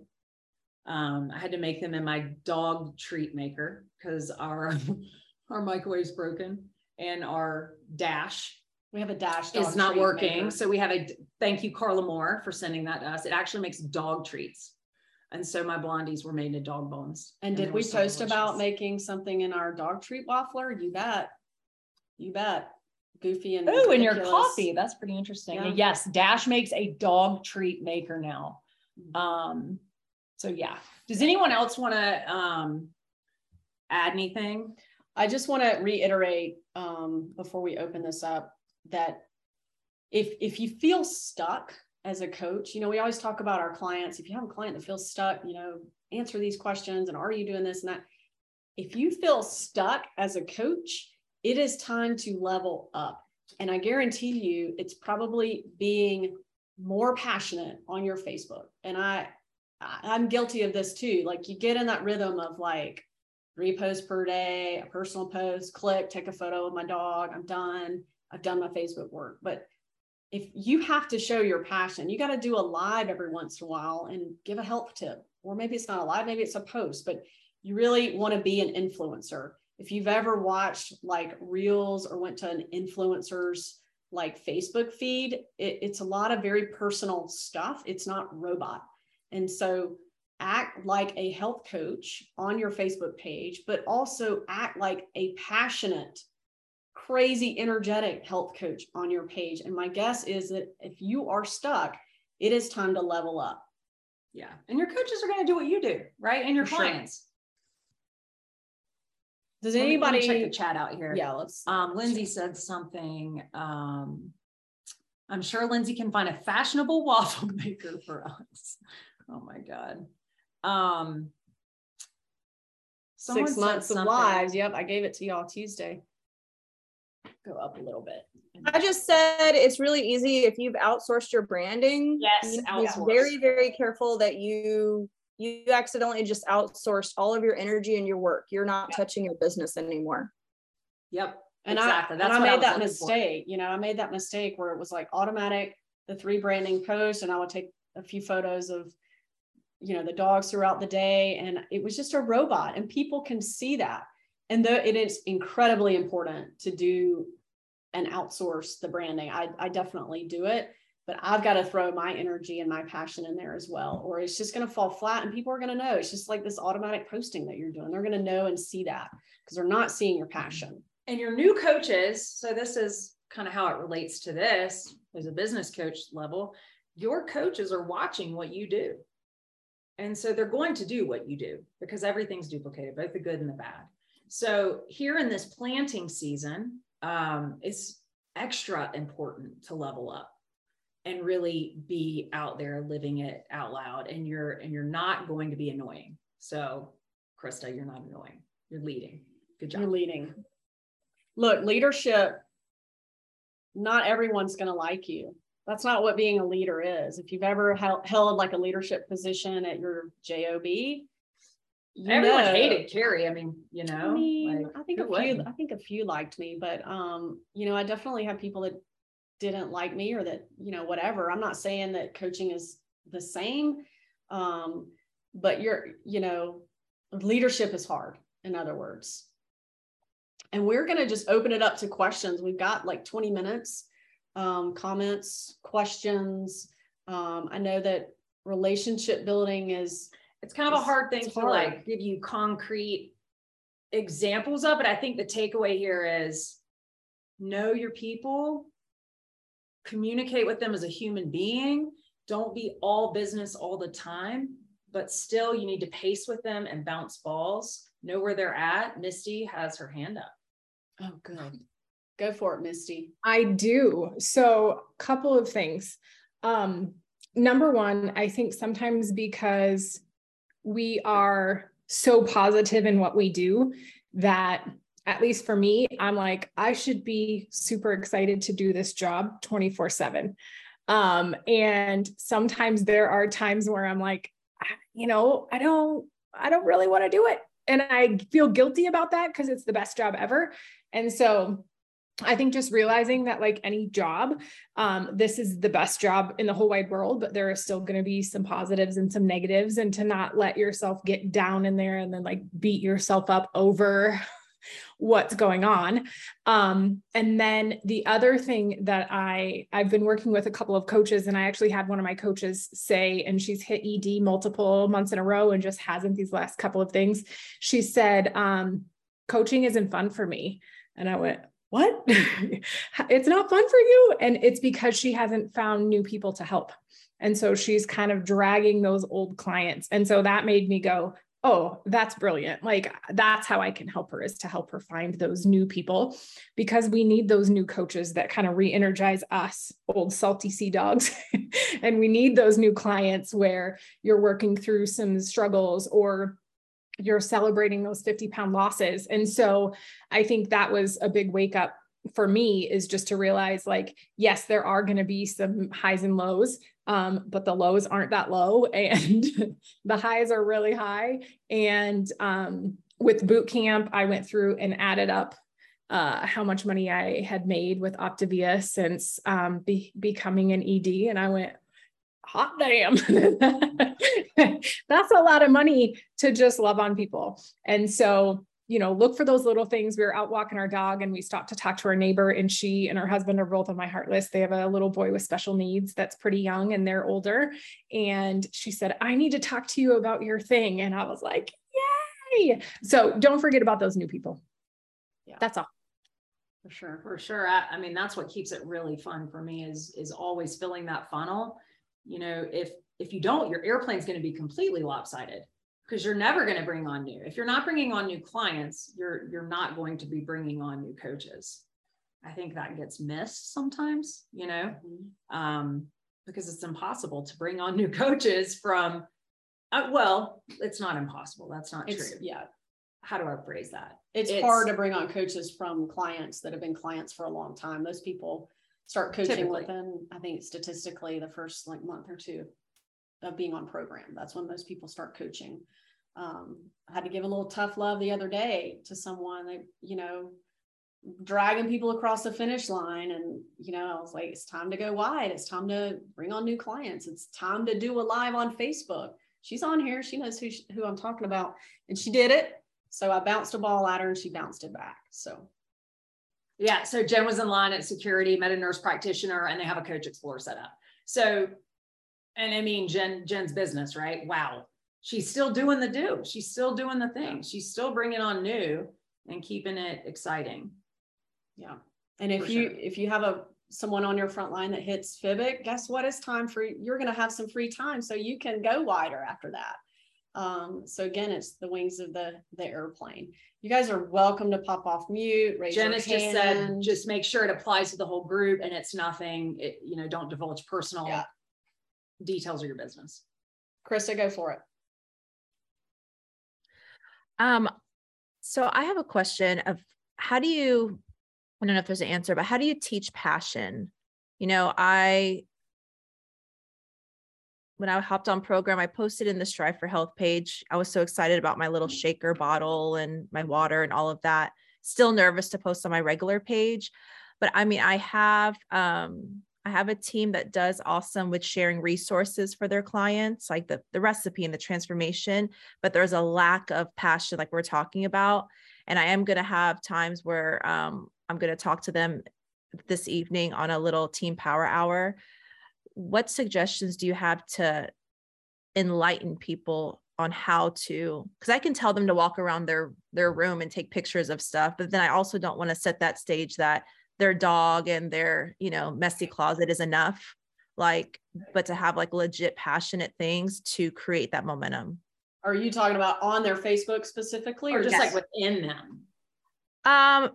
Um, I had to make them in my dog treat maker because our our microwave's broken and our dash We have a dash. is dog not working. maker. So we have a thank you, Carla Moore, for sending that to us. It actually makes dog treats. And so my blondies were made into dog bones. And they did we so post about making something in our dog treat waffler? You bet. You bet. Goofy and. Oh, and your ridiculous. coffee. That's pretty interesting. Yeah. Yes, Dash makes a dog treat maker now. Mm-hmm. Um, so yeah. Does anyone else want to um add anything? I just want to reiterate um, before we open this up that if if you feel stuck as a coach, you know, we always talk about our clients. If you have a client that feels stuck, you know, answer these questions and are you doing this and that? If you feel stuck as a coach, it is time to level up. And I guarantee you, it's probably being more passionate on your Facebook. And I, I'm guilty of this too. Like you get in that rhythm of like three posts per day, a personal post, click, take a photo of my dog. I'm done. I've done my Facebook work. But if you have to show your passion, you got to do a live every once in a while and give a help tip. Or maybe it's not a live, maybe it's a post, but you really want to be an influencer. If you've ever watched like reels or went to an influencer's like Facebook feed, it, it's a lot of very personal stuff. It's not robot. And so act like a health coach on your Facebook page, but also act like a passionate, crazy, energetic health coach on your page. And my guess is that if you are stuck, it is time to level up. Yeah. And your coaches are going to do what you do, right? And your For sure. clients. Does let me anybody? check the chat out here? Yeah, let's. Um, Lindsay said something. Um, I'm sure Lindsay can find a fashionable waffle maker for us. Oh my God. Um, Six months of lives. Yep, I gave it to y'all Tuesday. Go up a little bit. I just said it's really easy if you've outsourced your branding. Yes, you need outsource. be very, very careful that you you accidentally just outsourced all of your energy and your work. You're not touching your business anymore. Yep. And exactly. I, That's and I made was that looking for. mistake. You know, I made that mistake where it was like automatic, the three branding posts, and I would take a few photos of, you know, the dogs throughout the day. And it was just a robot, and people can see that. And though it is incredibly important to do and outsource the branding, I, I definitely do it. But I've got to throw my energy and my passion in there as well, or it's just going to fall flat and people are going to know. It's just like this automatic posting that you're doing. They're going to know and see that because they're not seeing your passion. and your new coaches so this is kind of how it relates to this as a business coach level your coaches are watching what you do and so they're going to do what you do because everything's duplicated both the good and the bad. So here in this planting season um, it's extra important to level up and really be out there living it out loud. And you're and you're not going to be annoying. So krista you're not annoying. You're leading. Good job. You're leading. Look, leadership, not everyone's going to like you. That's not what being a leader is. If you've ever held, held like a leadership position at your JOB, you Everyone know- hated Kerry. I mean, you know, I mean, like, I think a few, wouldn't? I think a few liked me, but um, you know, I definitely have people that didn't like me or that, you know, whatever. I'm not saying that coaching is the same. Um, but you're, you know, leadership is hard, in other words. And we're going to just open it up to questions. We've got like 20 minutes, um, comments, questions. Um, I know that relationship building is it's kind of a hard thing to hard. like give you concrete examples of. But I think the takeaway here is know your people, communicate with them as a human being. Don't be all business all the time, but still you need to pace with them and bounce balls. Know where they're at. Misty has her hand up. Oh, good. Go for it, Misty. I do. So, couple of things. Um, number one, I think sometimes because we are so positive in what we do that at least for me, I'm like, I should be super excited to do this job 24 7. Um, and sometimes there are times where I'm like, you know, I don't, I don't really want to do it. And I feel guilty about that because it's the best job ever. And so I think just realizing that, like any job, um, this is the best job in the whole wide world, but there are still going to be some positives and some negatives, and to not let yourself get down in there and then like beat yourself up over what's going on. Um, and then the other thing that I I've been working with a couple of coaches, and I actually had one of my coaches say, and she's hit ED multiple months in a row and just hasn't these last couple of things. She said, um, coaching isn't fun for me. And I went, what? it's not fun for you. And it's because she hasn't found new people to help. And so she's kind of dragging those old clients. And so that made me go, oh, that's brilliant. Like that's how I can help her is to help her find those new people because we need those new coaches that kind of re energize us, old salty sea dogs. and we need those new clients where you're working through some struggles or you're celebrating those 50 pound losses. And so I think that was a big wake up for me is just to realize like, yes, there are going to be some highs and lows, um, but the lows aren't that low and the highs are really high. And um, with boot camp, I went through and added up uh, how much money I had made with Optavia since um, be- becoming an ED. And I went, hot damn. That's a lot of money to just love on people. And so you know look for those little things. We were out walking our dog and we stopped to talk to our neighbor and she and her husband are both on my heart list. They have a little boy with special needs that's pretty young and they're older. And she said i need to talk to you about your thing. And i was like yay. So don't forget about those new people. Yeah. That's all. For sure for sure. I, I mean that's what keeps it really fun for me is is always filling that funnel you know if if you don't your airplane's going to be completely lopsided because you're never going to bring on new. If you're not bringing on new clients you're you're not going to be bringing on new coaches. I think that gets missed sometimes you know? Mm-hmm. um, because it's impossible to bring on new coaches from uh, well it's not impossible that's not it's, true. yeah. How do i phrase that? It's, it's hard to bring on coaches from clients that have been clients for a long time. Those people start coaching Typically. within, I think statistically, the first like month or two of being on program. That's when most people start coaching. Um, I had to give a little tough love the other day to someone that, you know, dragging people across the finish line. And, you know, I was like, it's time to go wide. It's time to bring on new clients. It's time to do a live on Facebook. She's on here. She knows who, she, who I'm talking about. And she did it. So I bounced a ball at her and she bounced it back. So yeah. So Jen was in line at security, met a nurse practitioner, and they have a coach explorer set up. So, and I mean, Jen, Jen's business, right? Wow. She's still doing the do. She's still doing the thing. She's still bringing on new and keeping it exciting. Yeah. And if you, sure. if you have a, someone on your front line that hits Fibic, guess what? It's time for, you're going to have some free time. So you can go wider after that. Um, so again, it's the wings of the, the airplane. You guys are welcome to pop off mute. Raise Jen has just said, just make sure it applies to the whole group and it's nothing, it, you know, don't divulge personal yeah. details of your business. Krista, go for it. Um, so I have a question of how do you, I don't know if there's an answer, but how do you teach passion? You know, I when I hopped on program, I posted in the Strive for Health page. I was so excited about my little shaker bottle and my water and all of that. Still nervous to post on my regular page, but I mean, I have um, I have a team that does awesome with sharing resources for their clients, like the the recipe and the transformation. But there's a lack of passion, like we're talking about, and I am going to have times where um, I'm going to talk to them this evening on a little team power hour what suggestions do you have to enlighten people on how to because i can tell them to walk around their their room and take pictures of stuff but then i also don't want to set that stage that their dog and their you know messy closet is enough like but to have like legit passionate things to create that momentum are you talking about on their facebook specifically or, just yes. like within them um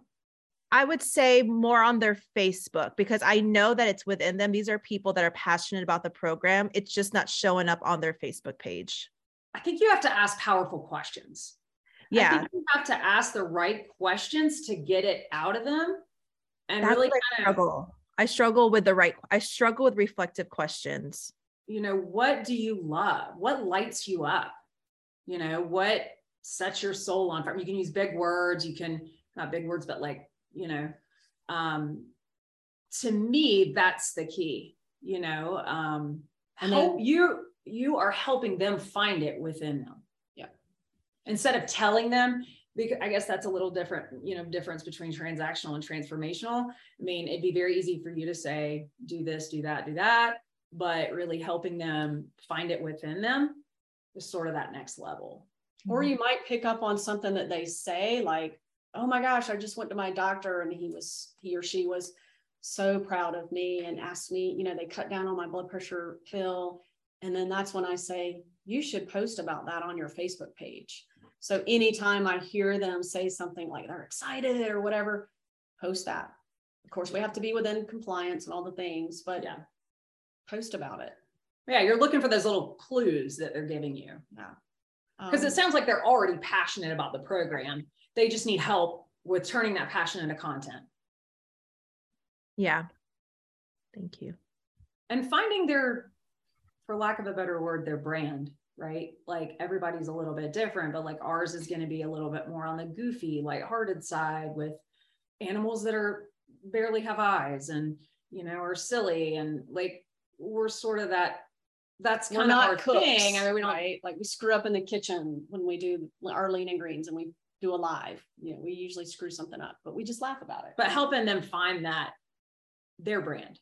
I would say more on their Facebook because I know that it's within them. These are people that are passionate about the program. It's just not showing up on their Facebook page. I think you have to ask powerful questions. Yeah. you have to ask the right questions to get it out of them. And That's really I struggle. I struggle with the right, I struggle with reflective questions. You know, what do you love? What lights you up? You know, what sets your soul on fire? You can use big words, you can, not big words, but like you know, Um, to me, that's the key, you know, um, And help then- you, you are helping them find it within them. Yeah. Instead of telling them, because I guess that's a little different, you know, difference between transactional and transformational. I mean, it'd be very easy for you to say, do this, do that, do that, but really helping them find it within them is sort of that next level. Or you might pick up on something that they say, like, oh my gosh, I just went to my doctor and he was, he or she was so proud of me and asked me, you know, they cut down on my blood pressure pill. And then that's when I say, you should post about that on your Facebook page. So anytime I hear them say something like they're excited or whatever, post that. Of course, we have to be within compliance and all the things, but Yeah. post about it. Yeah, you're looking for those little clues that they're giving you. Yeah. Because Um, it sounds like they're already passionate about the program. They just need help with turning that passion into content Yeah. Thank you. and finding their, for lack of a better word, their brand, right? Like everybody's a little bit different, but like ours is going to be a little bit more on the goofy, lighthearted side with animals that are barely have eyes and, you know, are silly. And like we're sort of that, that's we're kind of our cooks, thing. I mean, we don't, right? Like we screw up in the kitchen when we do our lean and greens and we do a live. You know, we usually screw something up, but we just laugh about it. but helping them find that their brand,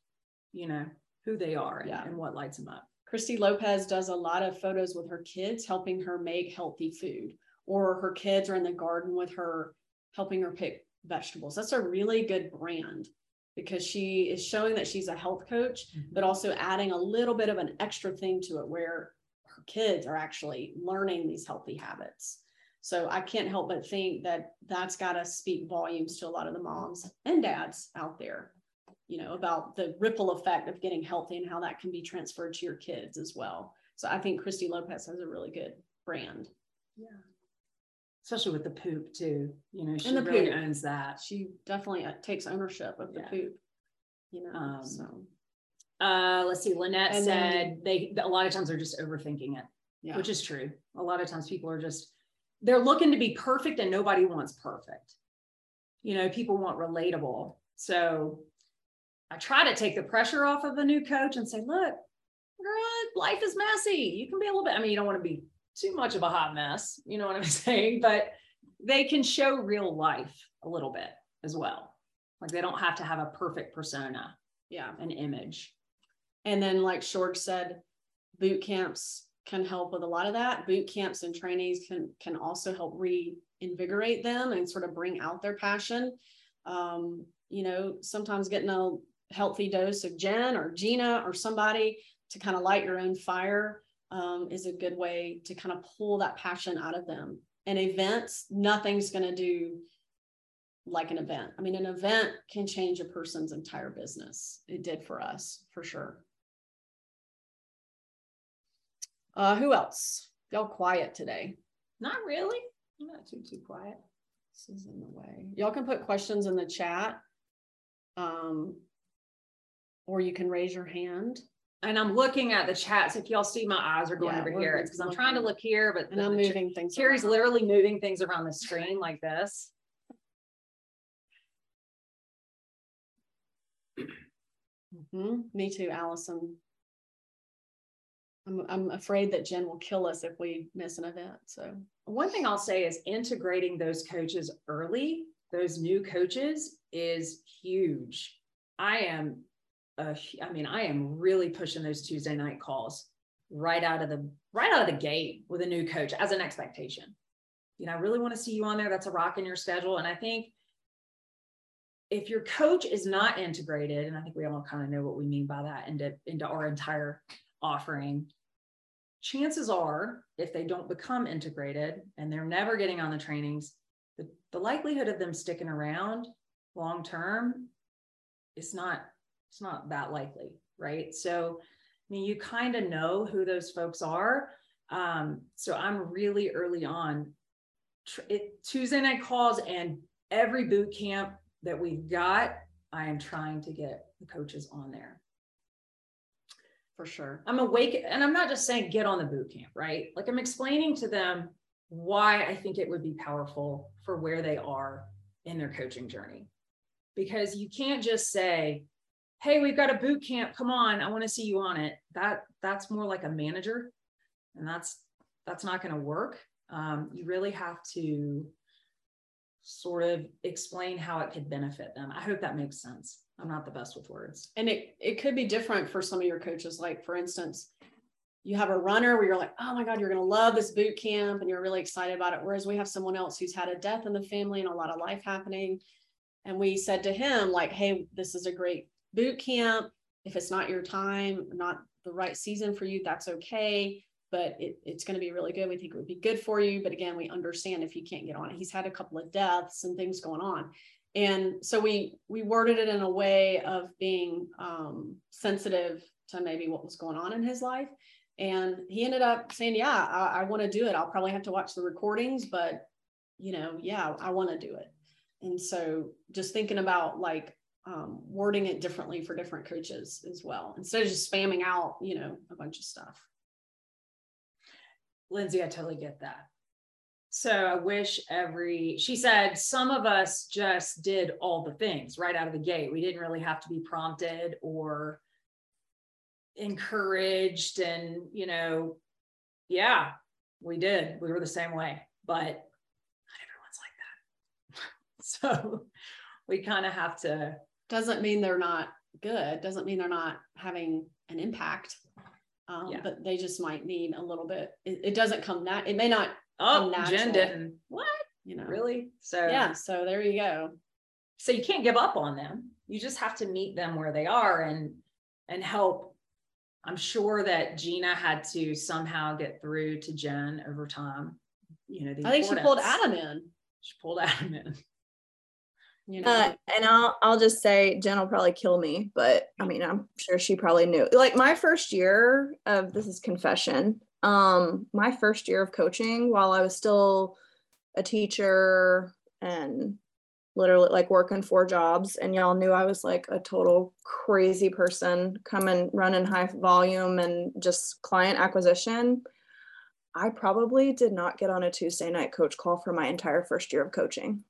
you know, who they are and, Yeah. and what lights them up. Christy Lopez does a lot of photos with her kids, helping her make healthy food, or her kids are in the garden with her, helping her pick vegetables. That's a really good brand because she is showing that she's a health coach, mm-hmm. but also adding a little bit of an extra thing to it where her kids are actually learning these healthy habits. So I can't help but think that that's got to speak volumes to a lot of the moms and dads out there, you know, about the ripple effect of getting healthy and how that can be transferred to your kids as well. So I think Christy Lopez has a really good brand. Yeah. Especially with the poop too, you know, she And the really poop. owns that. She definitely uh, takes ownership of the Yeah. poop, you know, Um, so Uh, let's see, Lynette And said then- they, a lot of times they're just overthinking it, yeah. which is true. A lot of times people are just, they're looking to be perfect and nobody wants perfect. You know, people want relatable. So I try to take the pressure off of the new coach and say, look, girl, life is messy. You can be a little bit, I mean, you don't want to be too much of a hot mess, you know what I'm saying? But they can show real life a little bit as well. Like they don't have to have a perfect persona, yeah. an image. And then, like Shorg said, boot camps can help with a lot of that. Boot camps and trainings can can also help reinvigorate them and sort of bring out their passion. Um, you know, sometimes getting a healthy dose of Jen or Gina or somebody to kind of light your own fire um, is a good way to kind of pull that passion out of them. And events, nothing's going to do like an event. I mean, an event can change a person's entire business. It did for us, for sure. Uh, who else? Y'all quiet today. Not really. I'm not too too quiet. This is in the way. Y'all can put questions in the chat. Um, or you can raise your hand. And I'm looking at the chat. So If y'all see my eyes are going Yeah, over here, it's because I'm trying to look here, but And I'm the- moving things. Kerry's around. literally moving things around the screen like this. Mhm. Me too, Allison. I'm, I'm afraid that Jen will kill us if we miss an event. So One thing I'll say is integrating those coaches early, those new coaches is huge. I am, uh, I mean, I am really pushing those Tuesday night calls right out of the right out of the gate with a new coach as an expectation. You know, I really want to see you on there. That's a rock in your schedule. And I think if your coach is not integrated, and I think we all kind of know what we mean by that into, into our entire offering, chances are if they don't become integrated and they're never getting on the trainings, the, the likelihood of them sticking around long term is not it's not that likely, right? So I mean, you kind of know who those folks are. Um, so I'm really early on. It, Tuesday night calls and every boot camp that we've got, I am trying to get the coaches on there. For sure. I'm awake, and I'm not just saying get on the boot camp, right? Like I'm explaining to them why I think it would be powerful for where they are in their coaching journey. because you can't just say, Hey, we've got a boot camp. Come on. I want to see you on it. That that's more like a manager. And that's that's not going to work. Um, you really have to sort of explain how it could benefit them. I hope that makes sense. I'm not the best with words. And it, it could be different for some of your coaches. Like, for instance, you have a runner where you're like, oh my God, you're to love this boot camp and you're really excited about it. Whereas we have someone else who's had a death in the family and a lot of life happening. And we said to him, like, hey, this is a great boot camp. If it's not your time, not the right season for you, that's okay. But it, it's going to be really good. We think it would be good for you. But again, we understand if you can't get on it. He's had a couple of deaths and things going on. And so we we worded it in a way of being um, sensitive to maybe what was going on in his life and he ended up saying, Yeah, I, I want to do it. I'll probably have to watch the recordings, but you know, yeah, I want to do it. And so just thinking about like um, wording it differently for different coaches as well, instead of just spamming out, you know, a bunch of stuff. Lindsay, I totally get that. So I wish every, she said, some of us just did all the things right out of the gate. We didn't really have to be prompted or encouraged and you know yeah we did we were the same way but not everyone's like that so we kind of have to doesn't mean they're not good doesn't mean they're not having an impact um, yeah. but they just might need a little bit it, it doesn't come that it may not oh jen didn't what you know really so yeah so there you go so you can't give up on them you just have to meet them where they are and and help I'm sure that Gina had to somehow get through to Jen over time. You know, I think she pulled Adam in. She pulled Adam in. You know? Uh, and I'll I'll just say Jen will probably kill me, but I mean I'm sure she probably knew. Like my first year of this is confession. Um, my first year of coaching, while I was still a teacher and literally like working four jobs and y'all knew I was like a total crazy person coming running high volume and just client acquisition. I probably did not get on a Tuesday night coach call for my entire first year of coaching.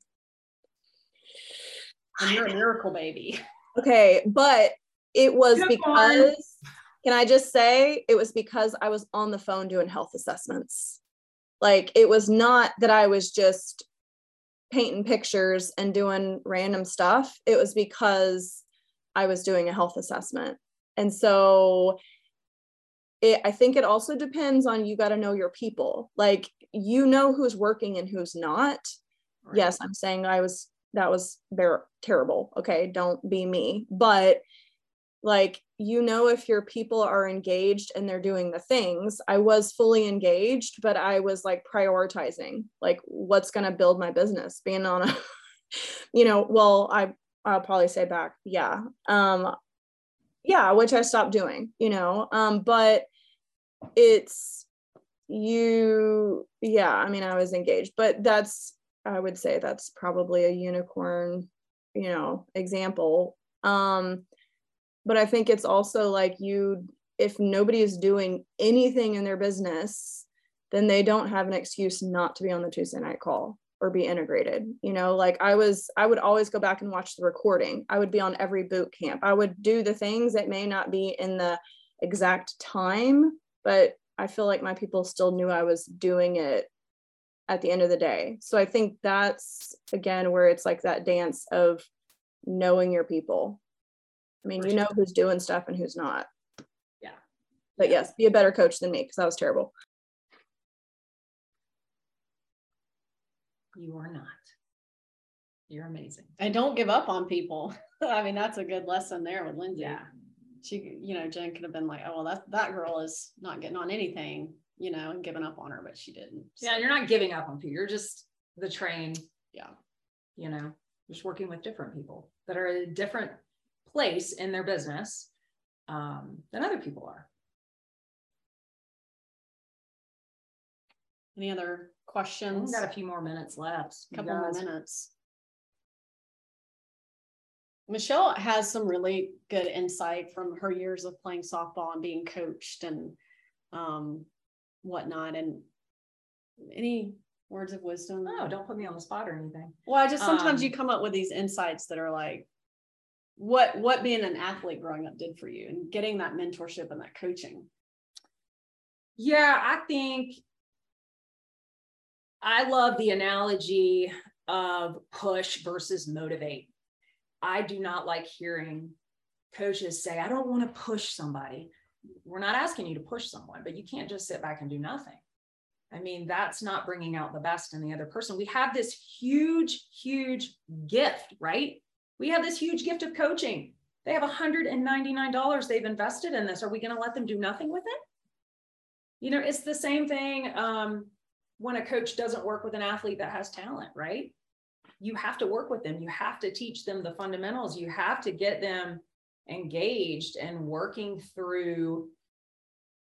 And you're a miracle baby. Okay, but it was Good because. Can I just say it was because I was on the phone doing health assessments. Like it was not that I was just painting pictures and doing random stuff. It was because I was doing a health assessment. And so it, I think it also depends on you got to know your people. Like you know who's working and who's not. Right. Yes, I'm saying I was that was very terrible. Okay, don't be me. But like you know if your people are engaged and they're doing the things i was fully engaged but i was like prioritizing like what's going to build my business being on a you know well i i'll probably say back yeah um yeah which i stopped doing you know um but it's you yeah i mean i was engaged but that's i would say that's probably a unicorn you know example um but i think it's also like you if nobody is doing anything in their business then they don't have an excuse not to be on the tuesday night call or be integrated you know? Like i was i would always go back and watch the recording. I would be on every boot camp. I would do the things that may not be in the exact time but i feel like my people still knew i was doing it at the end of the day. So i think that's again where it's like that dance of knowing your people I mean, you know who's doing stuff and who's not. Yeah. But yes, be a better coach than me because that was terrible. You are not. You're amazing. And don't give up on people. I mean, that's a good lesson there with Lindsay. Yeah. She, you know, Jen could have been like, oh, well, that, that girl is not getting on anything, you know, and giving up on her, but she didn't. So. Yeah. You're not giving up on people. You're just the train. Yeah. You know, just working with different people that are different place in their business um, than other people are. Any other questions? We've got a few more minutes left. A couple more minutes. Michelle has some really good insight from her years of playing softball and being coached and um, whatnot. And any words of wisdom? No, don't put me on the spot or anything. Well, I just sometimes um, you come up with these insights that are like, what what being an athlete growing up did for you and getting that mentorship and that coaching. Yeah, I think I love the analogy of push versus motivate. I do not like hearing coaches say, I don't want to push somebody. We're not asking you to push someone, but you can't just sit back and do nothing. I mean, that's not bringing out the best in the other person. We have this huge, huge gift, right? We have this huge gift of coaching. They have $199 they've invested in this. Are we going to let them do nothing with it? You know, it's the same thing um, when a coach doesn't work with an athlete that has talent, right? You have to work with them. You have to teach them the fundamentals. You have to get them engaged and working through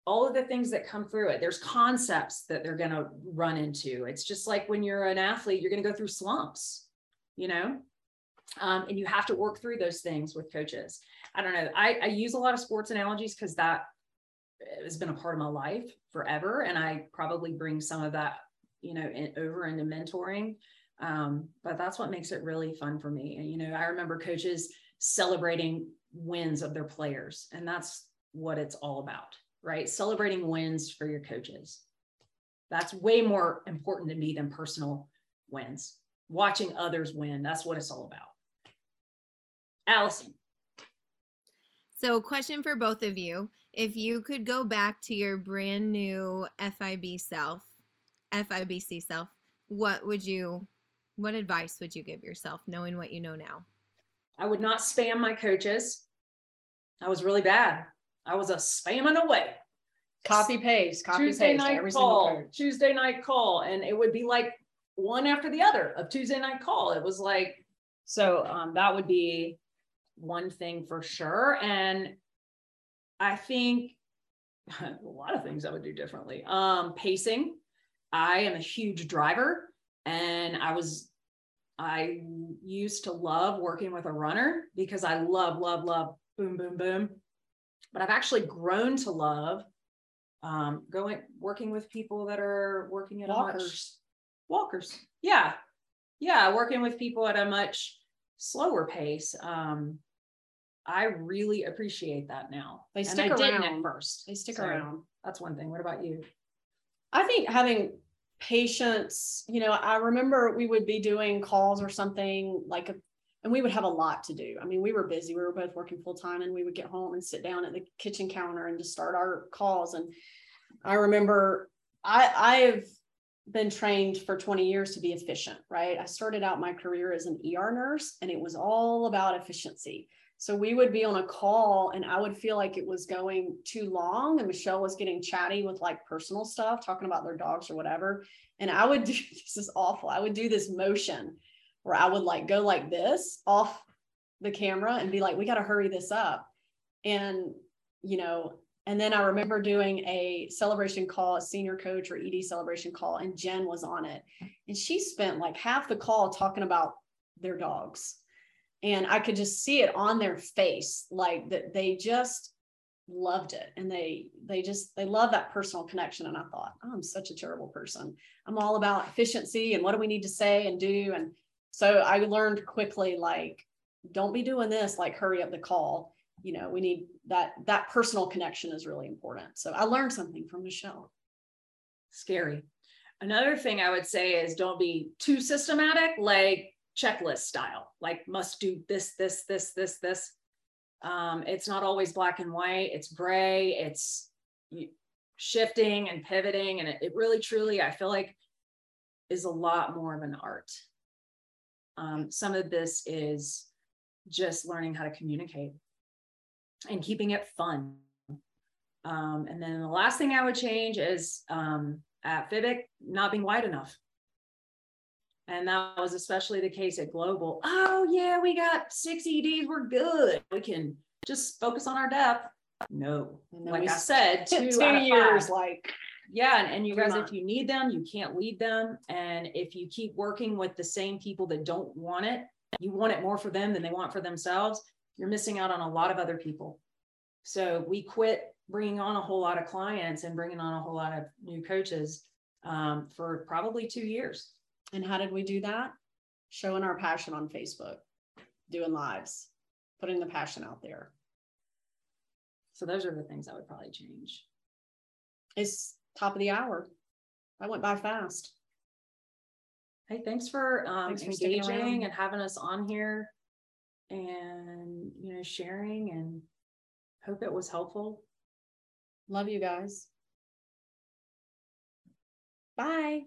all of the things that come through it. There's concepts that they're going to run into. It's just like when you're an athlete, you're going to go through slumps, you know, um, and you have to work through those things with coaches. I don't know. I, I use a lot of sports analogies because that has been a part of my life forever, and I probably bring some of that, you know, in, over into mentoring. Um, but that's what makes it really fun for me. And you know, I remember coaches celebrating wins of their players, and that's what it's all about right? Celebrating wins for your coaches. That's way more important to me than personal wins. Watching others win, that's what it's all about. Allison. So, question for both of you. If you could go back to your brand new FIB self, FIBC self, what would you, what advice would you give yourself knowing what you know now? I would not spam my coaches. I was really bad. I was a spamming away. Copy paste, copy Tuesday paste night every call, single coach. Tuesday night call, and it would be like one after the other of Tuesday night call. It was like so. Um, that would be one thing for sure, and I think a lot of things I would do differently. Um, pacing. I am a huge driver, and I was I used to love working with a runner because I love, love, love boom, boom, boom. But I've actually grown to love um, going working with people that are working at Walkers. a much walkers. Yeah, yeah, working with people at a much slower pace. Um, I really appreciate that now. They And stick I didn't around. at first. They stick So around. That's one thing. What about you? I think having patience, you know, I remember we would be doing calls or something like a and we would have a lot to do. I mean, we were busy. We were both working full time and we would get home and sit down at the kitchen counter and just start our calls. And I remember I I've been trained for 20 years to be efficient, right? I started out my career as an ER nurse and it was all about efficiency. So we would be on a call and I would feel like it was going too long and Michelle was getting chatty with like personal stuff, talking about their dogs or whatever. And I would do this is awful. I would do this motion where I would like go like this off the camera and be like, we got to hurry this up. And, you know, and then I remember doing a celebration call, a senior coach or ED celebration call, and Jen was on it. And she spent like half the call talking about their dogs. And I could just see it on their face, like that they just loved it and they they just they love that personal connection and i thought oh, i'm such a terrible person i'm all about efficiency and what do we need to say and do and so I learned quickly, like, don't be doing this, like hurry up the call. You know, we need that that personal connection is really important. So I learned something from Michelle. Scary. Another thing I would say is don't be too systematic, like checklist style, like must do this, this, this, this, this. Um, it's not always black and white, it's gray, it's shifting and pivoting. And it, it really, truly, I feel like is a lot more of an art. Um, some of this is just learning how to communicate and keeping it fun. Um, and then the last thing I would change is um, at Fibic not being wide enough. And that was especially the case at Global. Oh, yeah, we got six EDs. We're good. We can just focus on our depth. No, And then like we I said, two, Two years, five. like Yeah, and, and you guys, if you need them, you can't lead them. And if you keep working with the same people that don't want it, you want it more for them than they want for themselves, you're missing out on a lot of other people. So we quit bringing on a whole lot of clients and bringing on a whole lot of new coaches um, for probably two years. And how did we do that? Showing our passion on Facebook, doing lives. putting the passion out there. So those are the things I would probably change. It's top of the hour. I went by fast. Hey, thanks for um, Thanks for engaging and having us on here and, you know, sharing and hope it was helpful. Love you guys. Bye.